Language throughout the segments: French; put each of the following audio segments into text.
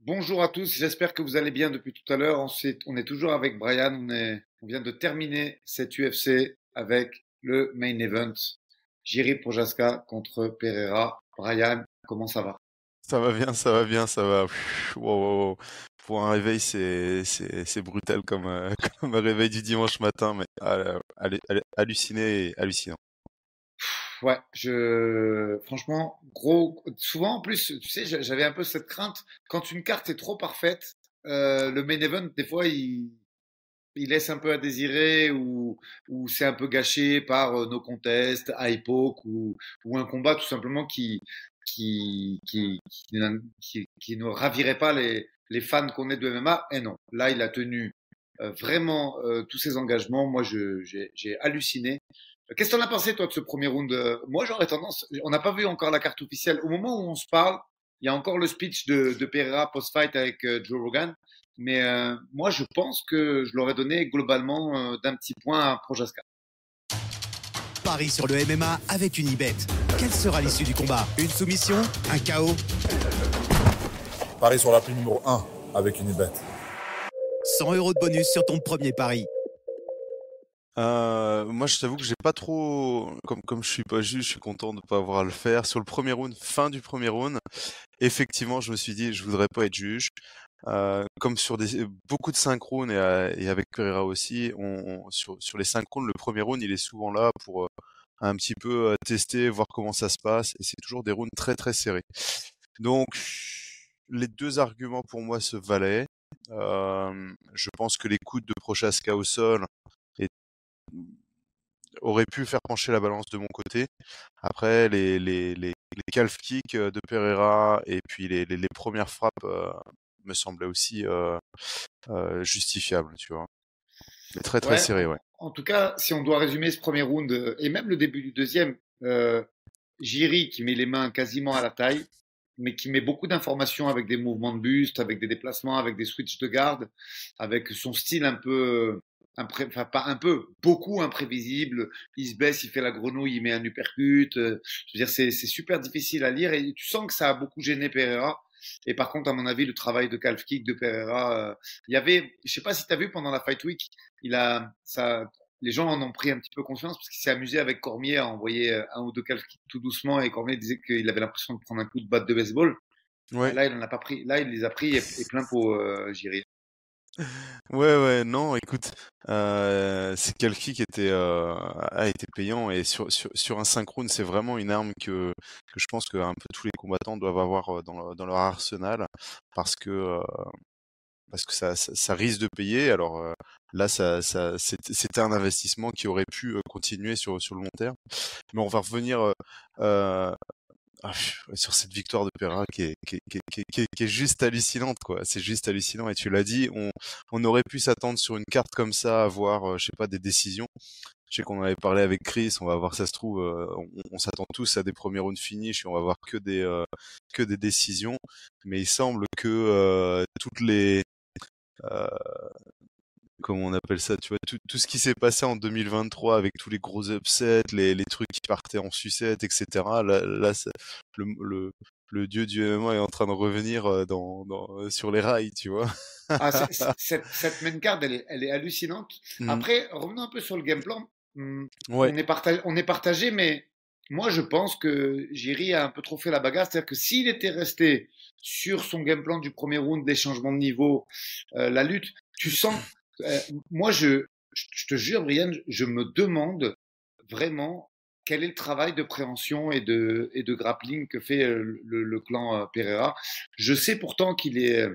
Bonjour à tous, j'espère que vous allez bien depuis tout à l'heure. On, on, est toujours avec Brian, on, est, on vient de terminer cette UFC avec le main event. Jiri Projaska contre Pereira. Brian, comment ça va? Ça va bien, ça va bien, ça va. Wow, Pour un réveil, c'est brutal comme, euh, comme un réveil du dimanche matin, mais euh, halluciné et hallucinant ouais, je franchement gros. Souvent en plus, tu sais, j'avais un peu cette crainte quand une carte est trop parfaite, euh, le main event des fois il il laisse un peu à désirer ou, ou c'est un peu gâché par euh, nos contests, à époque ou, ou un combat tout simplement qui qui qui, qui, qui, ne ravirait pas les, les fans qu'on est de MMA. Et non, là il a tenu euh, vraiment euh, tous ses engagements. Moi, j'ai halluciné. Qu'est-ce que t'en as pensé, toi, de ce premier round Moi, j'aurais tendance. On n'a pas vu encore la carte officielle. Au moment où on se parle, il y a encore le speech de, de Pereira post-fight avec euh, Joe Rogan. Mais euh, moi, je pense que je l'aurais donné globalement euh, d'un petit point à Projaska. Paris sur le MMA avec une ibet. Quelle sera l'issue du combat? Une soumission? Un chaos Paris sur la numéro 1 avec une ibet. 100 euros de bonus sur ton premier pari. Euh, moi, je t'avoue que j'ai pas trop, comme comme je suis pas juge, je suis content de pas avoir à le faire. Sur le premier round, fin du premier round, effectivement, je me suis dit, je voudrais pas être juge. Euh, comme sur des, beaucoup de synchrones et, euh, et avec Pereira aussi, on, sur, sur les synchrones, le premier round, il est souvent là pour euh, un petit peu tester, voir comment ça se passe, et c'est toujours des rounds très très serrés. Donc, les deux arguments pour moi se valaient. Euh, je pense que les coups de Prochaska au sol aurait pu faire pencher la balance de mon côté. Après, les, les, les, les calf kicks euh, de Pereira et puis les, les, les premières frappes euh, me semblaient aussi euh, euh, justifiables, tu vois. Mais très très Ouais, serré, ouais. En tout cas, si on doit résumer ce premier round et même le début du deuxième, euh, Jiri qui met les mains quasiment à la taille, mais qui met beaucoup d'informations avec des mouvements de buste, avec des déplacements, avec des switches de garde, avec son style un peu, impré- enfin pas un peu, beaucoup imprévisible. Il se baisse, il fait la grenouille, il met un uppercut. euh, je veux dire, c'est super difficile à lire et tu sens que ça a beaucoup gêné Pereira. Et par contre, à mon avis, le travail de calf kick de Pereira, euh, il y avait, je sais pas si tu as vu pendant la Fight Week, il a, ça, les gens en ont pris un petit peu conscience parce qu'il s'est amusé avec Cormier à envoyer euh, un ou deux calf kicks tout doucement et Cormier disait qu'il avait l'impression de prendre un coup de batte de baseball. Ouais, Là, il en a pas pris. Là, il les a pris et, et plein pot, euh, Jiri. Ouais, ouais, non, écoute, euh, c'est Kalki qui était, euh, a été payant et sur, sur, sur un synchrone, c'est vraiment une arme que, que je pense que un peu tous les combattants doivent avoir euh, dans, dans leur arsenal parce que, euh, parce que ça, ça, ça risque de payer. Alors euh, là, ça, ça, c'était un investissement qui aurait pu euh, continuer sur, sur le long terme. Mais on va revenir ah, sur cette victoire de Pereira qui est, qui qui qui est, juste hallucinante, quoi. C'est juste hallucinant. Et tu l'as dit, on, on aurait pu s'attendre sur une carte comme ça à voir, euh, je sais pas, des décisions. Je sais qu'on avait parlé avec Chris, on va voir, ça se trouve, euh, on, on s'attend tous à des premiers rounds finish et on va voir que des, euh, que des décisions. Mais il semble que euh, toutes les, euh, comment on appelle ça, tu vois, tout, tout ce qui s'est passé en 2023 avec tous les gros upsets, les, les trucs qui partaient en sucette, etc. Là, le, le, le dieu du MMA est en train de revenir euh, dans, dans, sur les rails, tu vois. Ah, cette, cette main card, elle est, elle est hallucinante. Mm. Après, revenons un peu sur le game plan. Ouais, On est partagé, on est partagé, mais moi, je pense que Jiri a un peu trop fait la bagarre. C'est-à-dire que s'il était resté sur son game plan du premier round, les changements de niveau, euh, la lutte, tu sens. Euh, moi, je, je te jure, Brian, je me demande vraiment quel est le travail de préhension et de, et de grappling que fait euh, le, le clan euh, Pereira. Je sais pourtant qu'il est,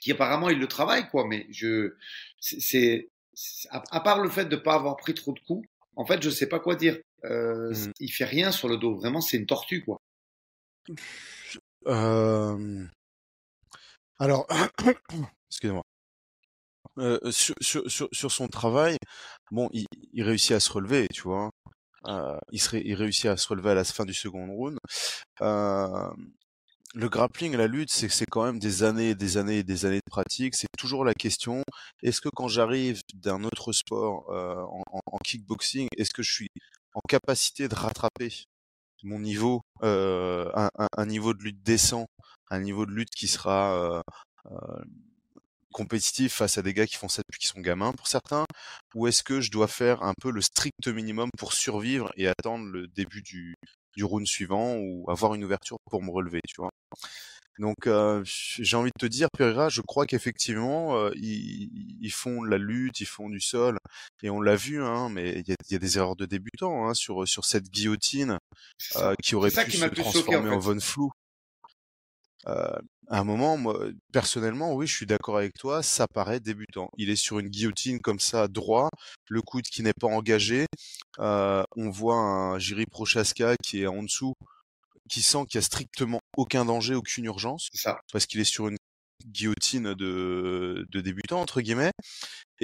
qu'apparemment il le travaille, quoi, mais je, c'est, à, à part le fait de pas avoir pris trop de coups, en fait, je sais pas quoi dire. Euh, Mhm. Il fait rien sur le dos. Vraiment, c'est une tortue, quoi. euh, alors, excusez-moi. Euh, sur, sur, sur, sur son travail, bon, il, il réussit à se relever, tu vois. Euh, il, serait, il réussit à se relever à la fin du second round. Euh, le grappling, la lutte, c'est c'est quand même des années des années des années de pratique. C'est toujours la question est-ce que quand j'arrive d'un autre sport euh, en, en- kickboxing, est-ce que je suis en capacité de rattraper mon niveau, euh, un, un, niveau de lutte décent, un niveau de lutte qui sera compétitif face à des gars qui font ça depuis qu'ils sont gamins pour certains, ou est-ce que je dois faire un peu le strict minimum pour survivre et attendre le début du, du round suivant ou avoir une ouverture pour me relever, tu vois? Donc euh, j'ai envie de te dire, Pereira, je crois qu'effectivement euh, ils, ils, font la lutte, ils font du sol, et on l'a vu, hein, mais il y a, y a, des erreurs de débutants hein, sur sur cette guillotine euh, qui aurait pu se transformer en, en Von Flou. Euh, à un moment, moi, personnellement, oui, je suis d'accord avec toi, ça paraît débutant. Il est sur une guillotine comme ça, droit, le coude qui n'est pas engagé. Euh, on voit un Jiri Prochaska qui est en dessous, qui sent qu'il y a strictement aucun danger, aucune urgence, ça. parce qu'il est sur une guillotine de, de débutant entre guillemets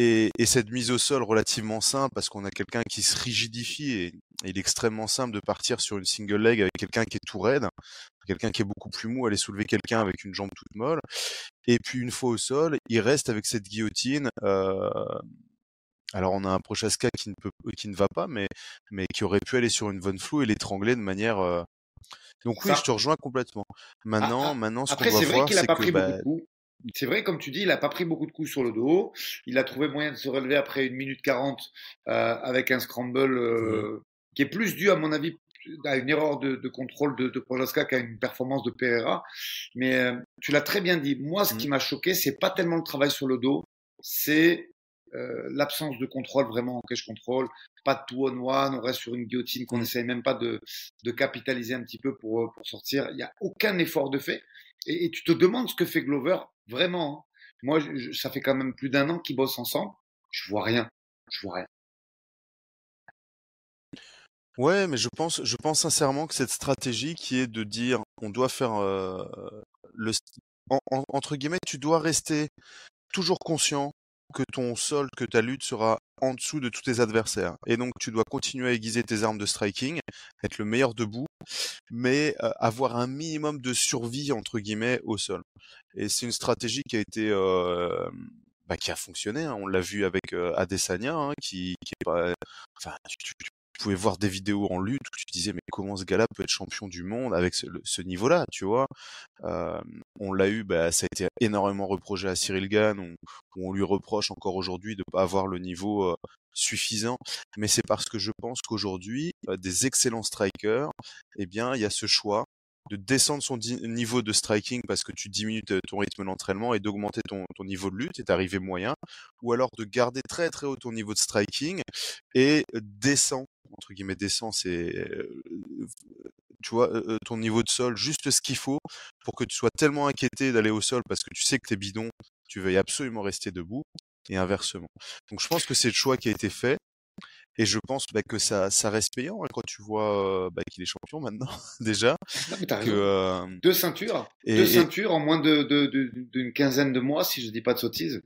et, et, cette mise au sol relativement simple parce qu'on a quelqu'un qui se rigidifie et, et, il est extrêmement simple de partir sur une single leg avec quelqu'un qui est tout raide quelqu'un qui est beaucoup plus mou aller soulever quelqu'un avec une jambe toute molle et puis une fois au sol il reste avec cette guillotine euh, alors on a un Prochaska qui ne peut qui ne va pas mais mais qui aurait pu aller sur une Von Flou et l'étrangler de manière euh, donc oui, ça. je te rejoins complètement. Maintenant, ah, ah. maintenant, ce qu'on va voir, c'est que bah... C'est vrai, comme tu dis, il n'a pas pris beaucoup de coups sur le dos. Il a trouvé moyen de se relever après une minute 40 euh, avec un scramble euh, mmh. qui est plus dû, à mon avis, à une erreur de, de contrôle de, de Projaska qu'à une performance de Pereira. Mais euh, tu l'as très bien dit. Moi, ce mmh. qui m'a choqué, c'est pas tellement le travail sur le dos, c'est euh, l'absence de contrôle vraiment en cache contrôle, pas de two on one, on reste sur une guillotine qu'on n'essaye même pas de, de, capitaliser un petit peu pour, euh, pour sortir. Il n'y a aucun effort de fait. Et, tu te demandes ce que fait Glover vraiment. Hein. Moi, ça fait quand même plus d'un an qu'ils bossent ensemble. Je vois rien. Je vois rien. Ouais, mais je pense, je pense sincèrement que cette stratégie qui est de dire on doit faire euh, le en, en, entre guillemets, tu dois rester toujours conscient que ton sol, que ta lutte sera en dessous de tous tes adversaires. Et donc tu dois continuer à aiguiser tes armes de striking, être le meilleur debout, mais euh, avoir un minimum de survie entre guillemets au sol. Et c'est une stratégie qui a été euh, bah, qui a fonctionné. Hein. On l'a vu avec euh, Adesanya, hein, qui, est pas, enfin, tu, pouvais voir des vidéos en lutte où tu disais mais comment ce gars-là peut être champion du monde avec ce, niveau-là, tu vois? Euh, On l'a eu, bah, ça a été énormément reproché à Cyril Gann, où, on lui reproche encore aujourd'hui de pas avoir le niveau suffisant, mais c'est parce que je pense qu'aujourd'hui, euh, des excellents strikers, eh bien, il y a ce choix de descendre son niveau de striking parce que tu diminues ton rythme d'entraînement et d'augmenter ton, ton, niveau de lutte et d'arriver moyen, ou alors de garder très très haut ton niveau de striking et descend entre guillemets descend, c'est tu vois ton niveau de sol juste ce qu'il faut pour que tu sois tellement inquiété d'aller au sol parce que tu sais que t'es bidon, tu veuilles absolument rester debout et inversement. Donc je pense que c'est le choix qui a été fait. Et je pense bah, que ça, ça reste payant hein, quand tu vois bah, qu'il est champion maintenant déjà. que, euh... Deux ceintures, et, deux ceintures en moins de, d'une de, de, quinzaine de mois, si je dis pas de sottises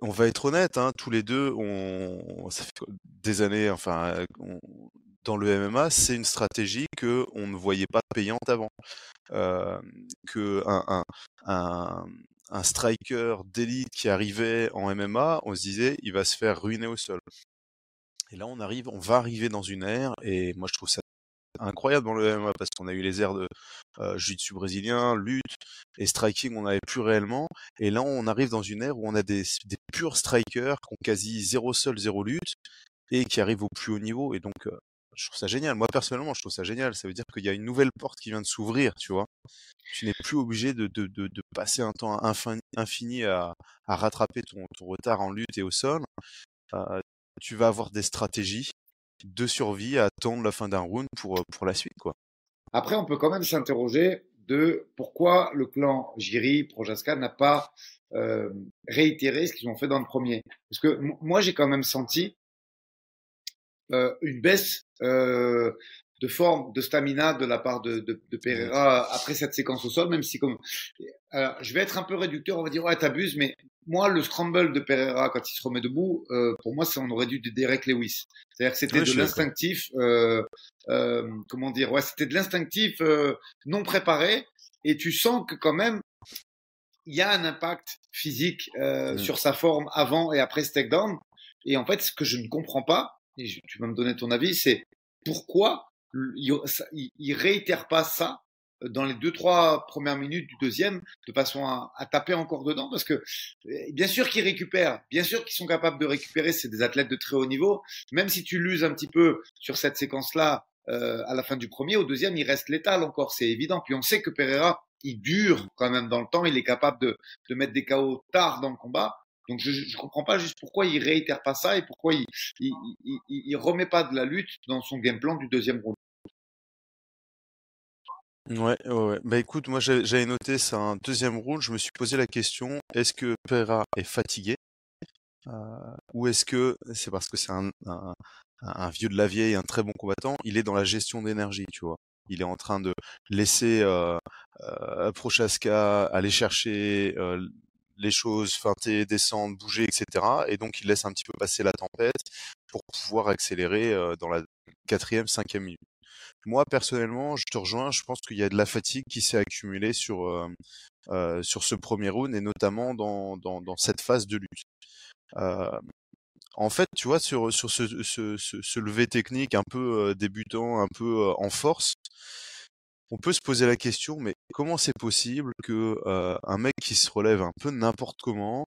on va être honnête, hein, tous les deux, on, ça fait des années, enfin, on, dans le MMA, c'est une stratégie que on ne voyait pas payante avant, euh, que un striker d'élite qui arrivait en MMA, on se disait, il va se faire ruiner au sol. Et là, on arrive, on va arriver dans une ère, et moi, je trouve ça incroyable dans le MMA parce qu'on a eu les airs de euh, jiu-jitsu brésilien, lutte et striking, on n'avait plus réellement. Et là, on arrive dans une ère où on a des, des purs strikers qui ont quasi zéro sol, zéro lutte et qui arrivent au plus haut niveau. Et donc, euh, je trouve ça génial. Moi, personnellement, je trouve ça génial. Ça veut dire qu'il y a une nouvelle porte qui vient de s'ouvrir, tu vois? Tu n'es plus obligé de, de, de, passer un temps infini, à, à rattraper ton, ton, retard en lutte et au sol. Euh, tu vas avoir des stratégies de survie à attendre la fin d'un round pour, pour la suite, quoi. Après, on peut quand même s'interroger de pourquoi le clan Jiri, Projaska n'a pas euh, réitéré ce qu'ils ont fait dans le premier. Parce que moi, j'ai quand même senti euh, une baisse euh, de forme, de stamina de la part de, de, de Pereira après cette séquence au sol, même si comme alors, je vais être un peu réducteur, on va dire ouais t'abuses, mais moi le scramble de Pereira quand il se remet debout, euh, pour moi ça on aurait dû de Derek Lewis. C'est-à-dire que c'était de l'instinctif, euh, euh, comment dire, ouais c'était de l'instinctif euh, non préparé, et tu sens que quand même il y a un impact physique euh, mmh. sur sa forme avant et après ce takedown. Et en fait, ce que je ne comprends pas, et je, tu vas me donner ton avis, c'est pourquoi il, il, il réitère pas ça dans les deux trois premières minutes du deuxième de façon à, à taper encore dedans parce que bien sûr qu'ils récupèrent, bien sûr qu'ils sont capables de récupérer, c'est des athlètes de très haut niveau. Même si tu l'uses un petit peu sur cette séquence-là euh, à la fin du premier, au deuxième il reste létal encore, c'est évident. Puis on sait que Pereira il dure quand même dans le temps, il est capable de, de mettre des KO tard dans le combat. Donc je ne comprends pas juste pourquoi il réitère pas ça et pourquoi il, il, il, il, remet pas de la lutte dans son game plan du deuxième round. Ouais, ouais, ouais. Bah écoute, moi j'avais noté ça un deuxième round, je me suis posé la question, est-ce que Pereira est fatigué? Euh, ou est-ce que c'est parce que c'est un, un, un, vieux de la vieille, un très bon combattant, il est dans la gestion d'énergie, tu vois? Il est en train de laisser euh, euh, Prochaska aller chercher euh, les choses, feinter, descendre, bouger, etc. Et donc il laisse un petit peu passer la tempête pour pouvoir accélérer euh, dans la quatrième, cinquième minute. Moi, personnellement, je te rejoins. Je pense qu'il y a de la fatigue qui s'est accumulée sur euh, euh, sur ce premier round et notamment dans dans, cette phase de lutte. Euh, en fait, tu vois, sur sur ce ce, lever technique un peu débutant, un peu en force, on peut se poser la question, mais comment c'est possible que un mec qui se relève un peu n'importe comment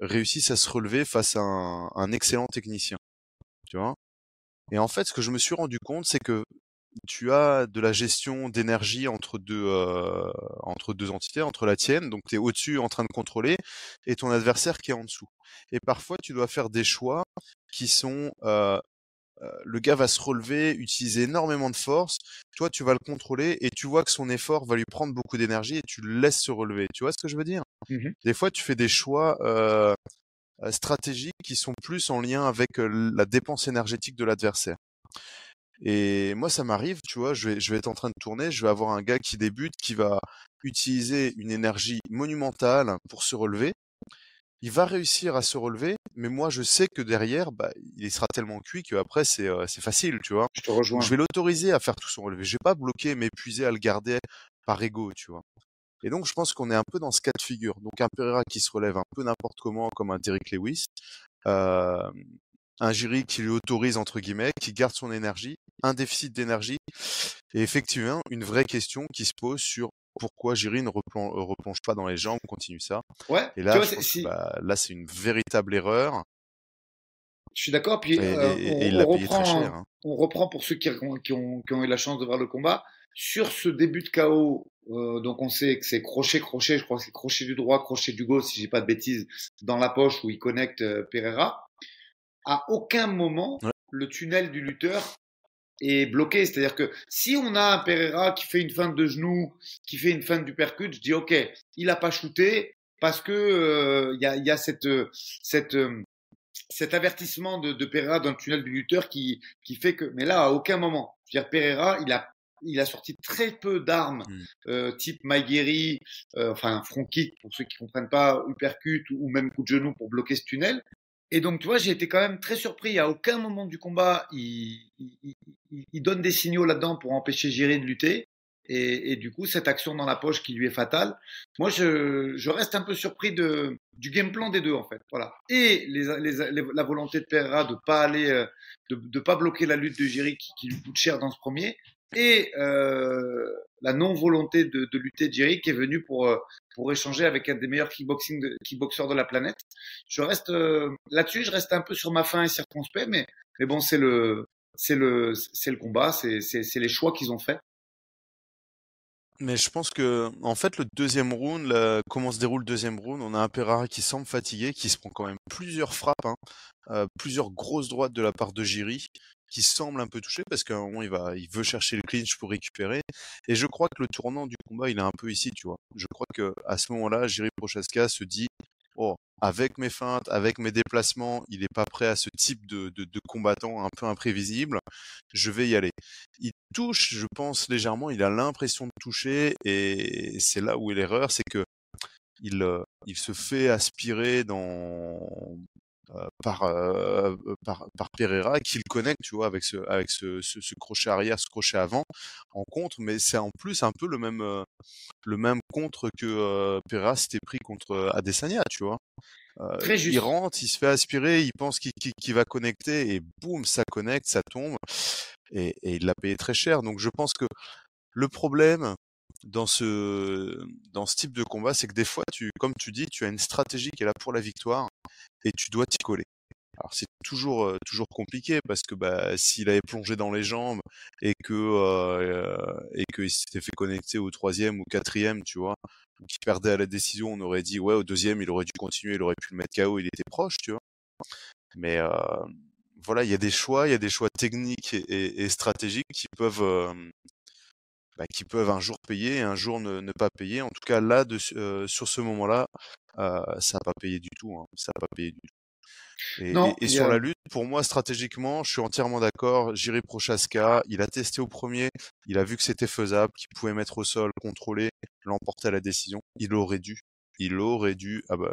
réussisse à se relever face à un, un excellent technicien, tu vois? Et en fait, ce que je me suis rendu compte, c'est que tu as de la gestion d'énergie entre deux euh, entre deux entités, entre la tienne, donc tu es au-dessus en train de contrôler, et ton adversaire qui est en dessous. Et parfois, tu dois faire des choix qui sont euh, le gars va se relever, utiliser énormément de force, toi tu vas le contrôler et tu vois que son effort va lui prendre beaucoup d'énergie et tu le laisses se relever. Tu vois ce que je veux dire? Mmh Des fois tu fais des choix euh, stratégiques qui sont plus en lien avec la dépense énergétique de l'adversaire. Et moi, ça m'arrive, tu vois, je vais, je vais être en train de tourner, je vais avoir un gars qui débute, qui va utiliser une énergie monumentale pour se relever. Il va réussir à se relever, mais moi, je sais que derrière, bah, il sera tellement cuit qu'après, c'est euh, c'est facile, tu vois. Je te rejoins. Je vais l'autoriser à faire tout son relevé. Je vais pas bloquer, m'épuiser à le garder par ego, tu vois. Et donc, je pense qu'on est un peu dans ce cas de figure. Donc, un Pereira qui se relève un peu n'importe comment, comme un Derrick Lewis. Euh, un jury qui lui autorise entre guillemets, qui garde son énergie, un déficit d'énergie, et effectivement une vraie question qui se pose sur pourquoi Jiri ne replonge, replonge pas dans les jambes, continue ça. Ouais. Et là, tu vois, je c'est- pense si- que, bah, là, c'est une véritable erreur. Je suis d'accord. Puis Et, euh, et- on, et il on l'a payé très reprend, cher. hein. on reprend pour ceux qui ont, qui ont, qui ont eu la chance de voir le combat. Sur ce début de KO, euh, donc on sait que c'est crochet, crochet, je crois que c'est crochet du droit, crochet du gauche, si j'ai pas de bêtises, dans la poche où il connecte euh, Pereira. À aucun moment, Ouais. le tunnel du lutteur est bloqué. C'est-à-dire que si on a un Pereira qui fait une feinte de genou, qui fait une feinte du percute, je dis OK, il a pas shooté parce que euh, il y, a, y a cette, euh, cette, euh, cet avertissement de, de Pereira dans le tunnel du lutteur qui, qui fait que, mais là, à aucun moment. Je veux dire, Pereira, il a, il a sorti très peu d'armes, Mm. euh, type Maguiri, euh, enfin front kick pour ceux qui comprennent pas, uppercut ou, ou même coup de genou pour bloquer ce tunnel. Et donc, tu vois, j'ai été quand même très surpris. À aucun moment du combat, il, il, il- il donne des signaux là-dedans pour empêcher Jiri de lutter. Et, et du coup, cette action dans la poche qui lui est fatale. Moi, je, je reste un peu surpris de, du game plan des deux, en fait. Voilà. Et les, les, les- la volonté de Pereira de pas aller, euh, de, de pas bloquer la lutte de Jiri qui, qui lui coûte cher dans ce premier. Et euh, la non-volonté de, de lutter de Jiri qui est venu pour, euh, pour échanger avec un des meilleurs kickboxing de, kickboxers de la planète. Je reste euh, là-dessus, je reste un peu sur ma faim et circonspect, mais, mais bon, c'est le, c'est le, c'est le combat, c'est, c'est, c'est les choix qu'ils ont faits. Mais je pense que, en fait, le deuxième round, là, comment se déroule le deuxième round, on a un Pereira qui semble fatigué, qui se prend quand même plusieurs frappes, hein, euh, plusieurs grosses droites de la part de Jiri, qui semble un peu touché parce qu'à un moment il va, il veut chercher le clinch pour récupérer. Et je crois que le tournant du combat, il est un peu ici, tu vois. Je crois que à ce moment-là, Jiri Prochaska se dit, oh, avec mes feintes, avec mes déplacements, il est pas prêt à ce type de, de, combattant un peu imprévisible. Je vais y aller. Il touche, je pense légèrement. Il a l'impression de toucher, et c'est là où est l'erreur, c'est que il, euh, il se fait aspirer dans par, euh, par par Pereira qu'il connecte, tu vois, avec ce avec ce, ce, ce crochet arrière, ce crochet avant en contre, mais c'est en plus un peu le même euh, le même contre que euh, Pereira s'était pris contre Adesanya, tu vois? Euh, Très juste. il rentre, il se fait aspirer, il pense qu'il va connecter et boum, ça connecte, ça tombe. et, et il l'a payé très cher. Donc je pense que le problème dans ce dans ce type de combat, c'est que des fois, tu, comme tu dis, tu as une stratégie qui est là pour la victoire et tu dois t'y coller. Alors c'est toujours toujours compliqué parce que bah, s'il avait plongé dans les jambes et que qu'il s'était fait connecter au troisième ou quatrième, tu vois, ou qu'il perdait à la décision, on aurait dit ouais au deuxième il aurait dû continuer, il aurait pu le mettre KO, il était proche, tu vois. Mais voilà, il y a des choix, il y a des choix techniques et, stratégiques qui peuvent bah, qui peuvent un jour payer et un jour ne, ne pas payer. En tout cas là, de, euh, sur ce moment-là, euh, ça n'a pas payé du tout. Hein. Ça n'a pas payé du tout. Et, Non, et- et il y sur a- la lutte, pour moi, stratégiquement, je suis entièrement d'accord. Jiri Prochaska, il a testé au premier, il a vu que c'était faisable, qu'il pouvait mettre au sol, contrôler, l'emporter à la décision. Il aurait dû, il aurait dû, ah bah,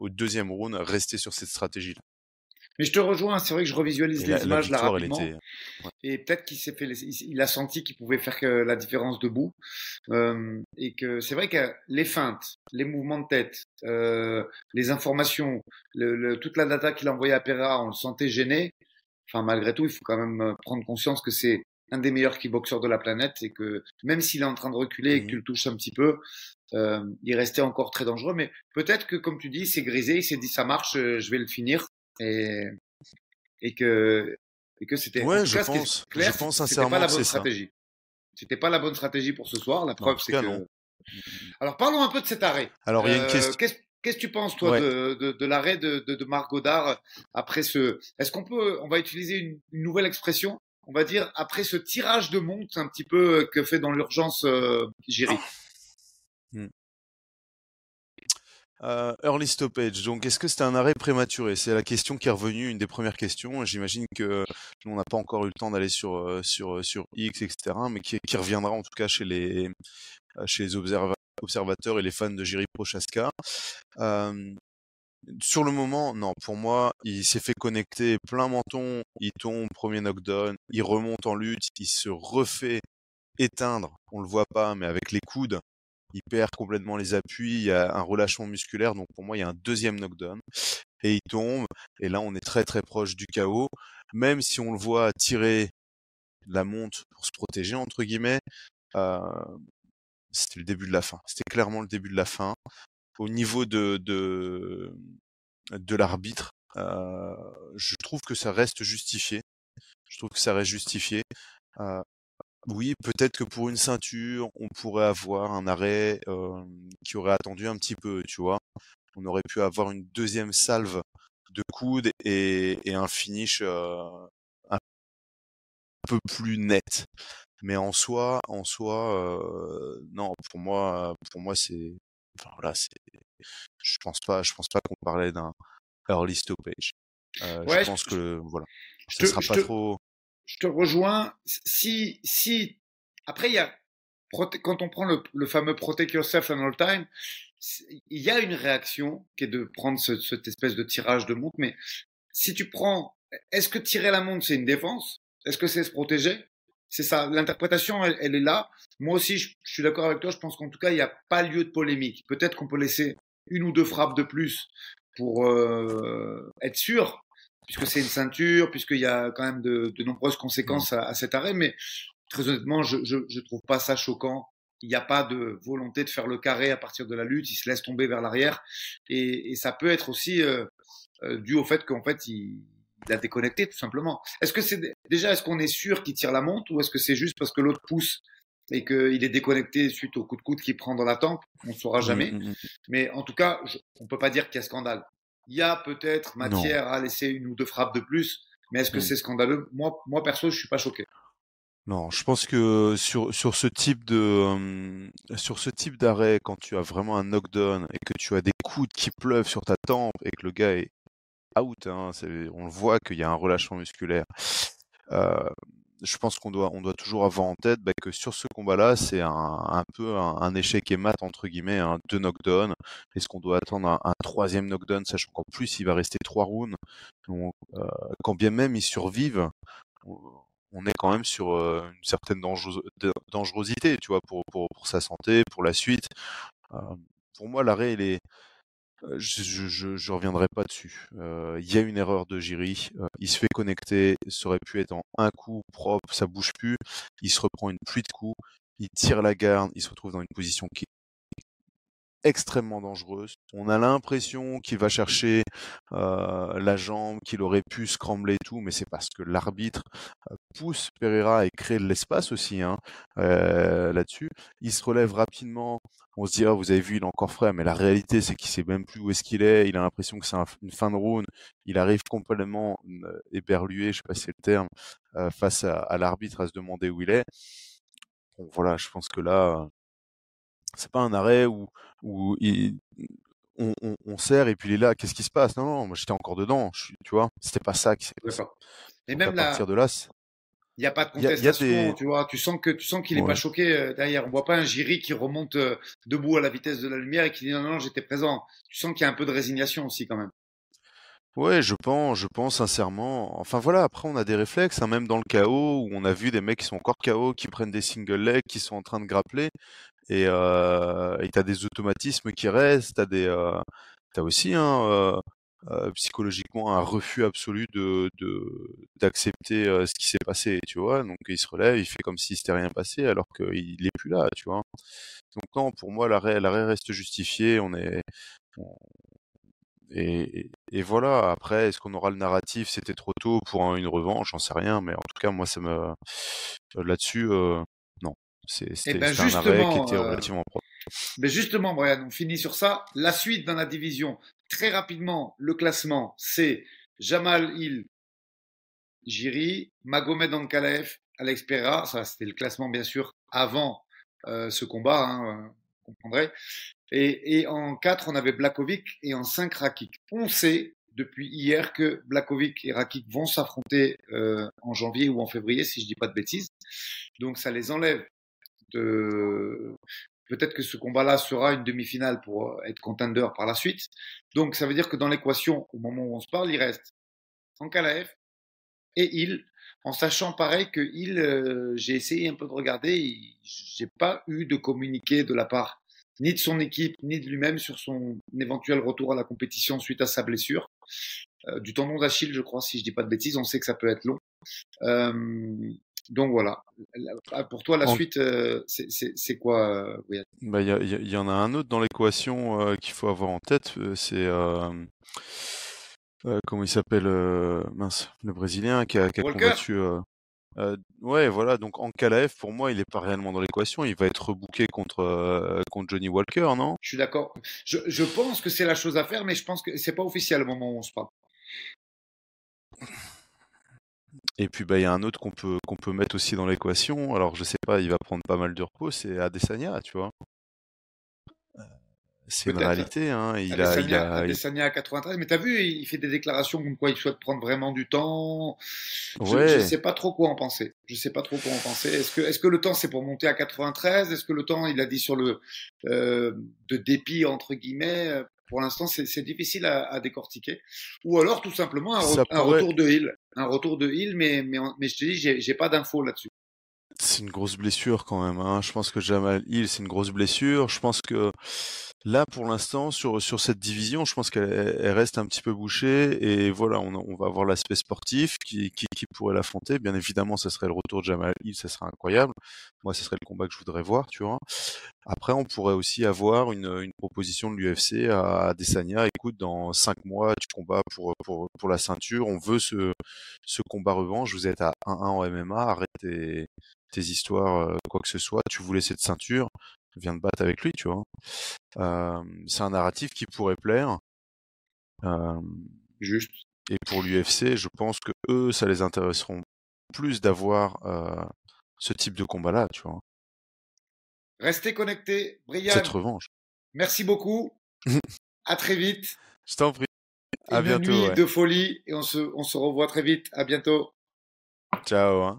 au deuxième round, rester sur cette stratégie-là. Mais je te rejoins, c'est vrai que je revisualise Et les la, la images là victoire, elle rapidement. était. Et peut-être qu'il s'est fait, il il a senti qu'il pouvait faire que la différence debout. Euh, et que c'est vrai que les feintes, les mouvements de tête, euh, les informations, le, le- toute la data qu'il a envoyée à Pereira, on le sentait gêné. Enfin, malgré tout, il faut quand même euh, prendre conscience que c'est un des meilleurs kickboxers de la planète et que même s'il est en train de reculer et que Mhm. tu le touches un petit peu, euh, il restait encore très dangereux. Mais peut-être que, comme tu dis, c'est grisé, il s'est dit ça marche, euh, je vais le finir. Et, et que, et que c'était. Ouais, je pense, clair, je pense c'était sincèrement pas la bonne stratégie. C'était pas la bonne stratégie pour ce soir. La preuve, c'est que. non. Alors, parlons un peu de cet arrêt. Alors, il y a une Euh, question. Qu'est-ce qu'est-ce que tu penses, toi, Ouais. de, de, de l'arrêt de, de, de Marc Godard après ce. Est-ce qu'on peut. On va utiliser une, une nouvelle expression On va dire après ce tirage de monte un petit peu euh, que fait dans l'urgence euh, Giry. Euh, early stoppage. Donc, est-ce que c'était un arrêt prématuré? C'est la question qui est revenue, une des premières questions. J'imagine que on n'a pas encore eu le temps d'aller sur euh, sur euh, sur X, etc. Mais qui, qui reviendra en tout cas chez les euh, chez les observa- observateurs et les fans de Jiri Prochaska. Euh, sur le moment, non. Pour moi, il s'est fait connecter plein menton. Il tombe, premier knockdown. Il remonte en lutte. Il se refait éteindre. On le voit pas, mais avec les coudes il perd complètement les appuis, il y a un relâchement musculaire, donc pour moi il y a un deuxième knockdown, et il tombe, et là on est très très proche du chaos, même si on le voit tirer la monte pour se protéger, entre guillemets, euh, c'était le début de la fin, c'était clairement le début de la fin. Au niveau de, de, de l'arbitre, euh, je trouve que ça reste justifié, je trouve que ça reste justifié. Euh, oui, peut-être que pour une ceinture, on pourrait avoir un arrêt euh, qui aurait attendu un petit peu, tu vois? On aurait pu avoir une deuxième salve de coude et, et un finish euh, un peu plus net. Mais en soi, en soi, euh, non, pour moi, pour moi, c'est, enfin voilà, c'est, je pense pas, je pense pas qu'on parlait d'un early stoppage. Euh, Ouais, je pense que voilà, ça sera pas trop. Je te rejoins. Si, si, après, il y a, quand on prend le, fameux Protect Yourself and All Time, il y a une réaction qui est de prendre ce- cette espèce de tirage de montre, mais si tu prends, est-ce que tirer la montre, c'est une défense? Est-ce que c'est se protéger? C'est ça. L'interprétation, elle, est là. Moi aussi, je, je suis d'accord avec toi. Je pense qu'en tout cas, il n'y a pas lieu de polémique. Peut-être qu'on peut laisser une ou deux frappes de plus pour euh, être sûr, puisque c'est une ceinture, puisqu'il y a quand même de, de nombreuses conséquences à, à cet arrêt. Mais très honnêtement, je, je, je trouve pas ça choquant. Il n'y a pas de volonté de faire le carré à partir de la lutte. Il se laisse tomber vers l'arrière, et, et ça peut être aussi euh, euh, dû au fait qu'en fait il, il a déconnecté tout simplement. Est-ce que c'est déjà est-ce qu'on est sûr qu'il tire la montre ou est-ce que c'est juste parce que l'autre pousse et qu'il est déconnecté suite au coup de coude qu'il prend dans la tempe? On ne saura jamais. Mm, mm, mm. Mais en tout cas, je, on peut pas dire qu'il y a scandale. Il y a peut-être matière à laisser une ou deux frappes de plus, mais est-ce que Mm. c'est scandaleux? Moi, moi perso, je suis pas choqué. Non, je pense que sur, sur ce type de euh, sur ce type d'arrêt, quand tu as vraiment un knockdown et que tu as des coudes qui pleuvent sur ta tempe et que le gars est out, hein, on le voit qu'il y a un relâchement musculaire. euh, je pense qu'on doit on doit toujours avoir en tête bah, que sur ce combat-là, c'est un, peu un, échec et mat entre guillemets, hein, deux knockdowns. Est-ce qu'on doit attendre un, troisième knockdown, sachant qu'en plus il va rester trois rounds? Euh, quand bien même ils survivent, on- est quand même sur euh, une certaine dangerosité, tu vois, pour sa santé, pour la suite. Euh, pour moi, l'arrêt, il est, je, je, je, reviendrai pas dessus. Il y a une erreur de Jiri. il se fait connecter. Ça aurait pu être en un coup propre. Ça bouge plus. Il se reprend une pluie de coups. Il tire la garde. Il se retrouve dans une position qui extrêmement dangereuse. On a l'impression qu'il va chercher euh, la jambe, qu'il aurait pu scrambler tout, mais c'est parce que l'arbitre euh, pousse Pereira et crée de l'espace aussi hein, euh, là-dessus. Il se relève rapidement. On se dit, ah, vous avez vu, il est encore frais, mais la réalité, c'est qu'il sait même plus où est-ce qu'il est. Il a l'impression que c'est une fin de round. Il arrive complètement éberlué, je sais pas si c'est le terme, face à, à l'arbitre à se demander où il est. Bon, voilà, je pense que là, c'est pas un arrêt où, où on, on, on, sert et puis il est là, qu'est-ce qui se passe? Non, non, moi j'étais encore dedans, je, tu vois, c'était pas ça qui s'est passé. Et même à partir de là, il n'y a pas de contestation, tu vois. Tu sens que tu sens qu'il n'est pas choqué euh, derrière. On voit pas un Jiri qui remonte euh, debout à la vitesse de la lumière et qui dit non, non, j'étais présent. Tu sens qu'il y a un peu de résignation aussi quand même. Ouais, je pense, je pense sincèrement. Enfin voilà, après on a des réflexes, hein, même dans le chaos où on a vu des mecs qui sont encore KO, qui prennent des single legs, qui sont en train de grappler, et euh, t'as des automatismes qui restent, t'as des, euh, t'as aussi hein, euh, psychologiquement un refus absolu de d'accepter euh, ce qui s'est passé, tu vois? Donc il se relève, il fait comme si s'était rien passé alors qu'il est plus là, tu vois? Donc non, pour moi l'arrêt l'arrêt reste justifié. On est et, et, voilà, après, est-ce qu'on aura le narratif? C'était trop tôt pour une revanche, j'en sais rien, mais en tout cas, moi, ça me. Euh, là-dessus, euh, non. Eh c'était ben un arrêt qui était euh, relativement propre. Mais justement, Brian, on finit sur ça. La suite dans la division, très rapidement, le classement, c'est Jamal Hill, Jiri, Magomed Ankalaev, Alex Pereira. Ça, c'était le classement, bien sûr, avant ce combat, hein, vous comprendrez. Et, en 4, on avait Blakovic et en 5, Rakik. On sait depuis hier que Blakovic et Rakik vont s'affronter euh, en janvier ou en février, si je dis pas de bêtises. Donc ça les enlève de... Peut-être que ce combat-là sera une demi-finale pour être contender par la suite. Donc ça veut dire que dans l'équation, au moment où on se parle, il reste Ankalaev et il, en sachant pareil que il, euh, j'ai essayé un peu de regarder, j'ai pas eu de communiqué de la part ni de son équipe, ni de lui-même sur son éventuel retour à la compétition suite à sa blessure. Euh, du tendon d'Achille, je crois, si je dis pas de bêtises, on sait que ça peut être long. Euh, donc voilà. Pour toi, la suite, euh, c'est quoi bah, Il y, y, en a un autre dans l'équation qu'il faut avoir en tête, c'est comment il s'appelle, mince, le Brésilien qui a, qui a combattu. Euh, ouais, voilà. Donc en Kalaev, pour moi, il est pas réellement dans l'équation. Il va être rebooké contre euh, contre Johnny Walker, non? Je suis d'accord. Je, je, pense que c'est la chose à faire, mais je pense que c'est pas officiel au moment où on se parle. Et puis bah il y a un autre qu'on peut qu'on peut mettre aussi dans l'équation. Alors je sais pas, il va prendre pas mal de repos. C'est Adesanya, tu vois c'est une réalité. Hein. Il a, il a, à 93, mais t'as vu, il fait des déclarations comme quoi il souhaite prendre vraiment du temps. Je, ouais. je sais pas trop quoi en penser. Je sais pas trop quoi en penser. Est-ce que, est-ce que le temps c'est pour monter à 93 Est-ce que le temps, il a dit sur le euh, de dépit entre guillemets Pour l'instant, c'est difficile à, à, décortiquer. Ou alors tout simplement un, retour de Hill, un retour de Hill, mais mais, mais je te dis, j'ai pas d'infos là-dessus. C'est une grosse blessure quand même. Hein. Je pense que Jamal Hill, c'est une grosse blessure. Je pense que Là, pour l'instant, sur, cette division, je pense qu'elle reste un petit peu bouchée. Et voilà, on, va avoir l'aspect sportif qui, pourrait l'affronter. Bien évidemment, ça serait le retour de Jamal Hill, ça serait incroyable. Moi, ce serait le combat que je voudrais voir, tu vois. Après, on pourrait aussi avoir une, proposition de l'UFC à Desania. Écoute, dans cinq mois, tu combats pour, la ceinture. On veut ce, ce combat revanche. Vous êtes à 1-1 en MMA. Arrête tes, tes histoires, euh, quoi que ce soit. Tu voulais cette ceinture vient de battre avec lui, tu vois. Euh, c'est un narratif qui pourrait plaire. Euh, Juste. Et pour l'UFC, je pense que eux, ça les intéresseront plus d'avoir euh, ce type de combat-là, tu vois. Restez connectés, Brian. Cette revanche. Merci beaucoup. à très vite. Je t'en prie. À Une bientôt. Nuit ouais. de folie et on se, on se revoit très vite. À bientôt. Ciao. Hein.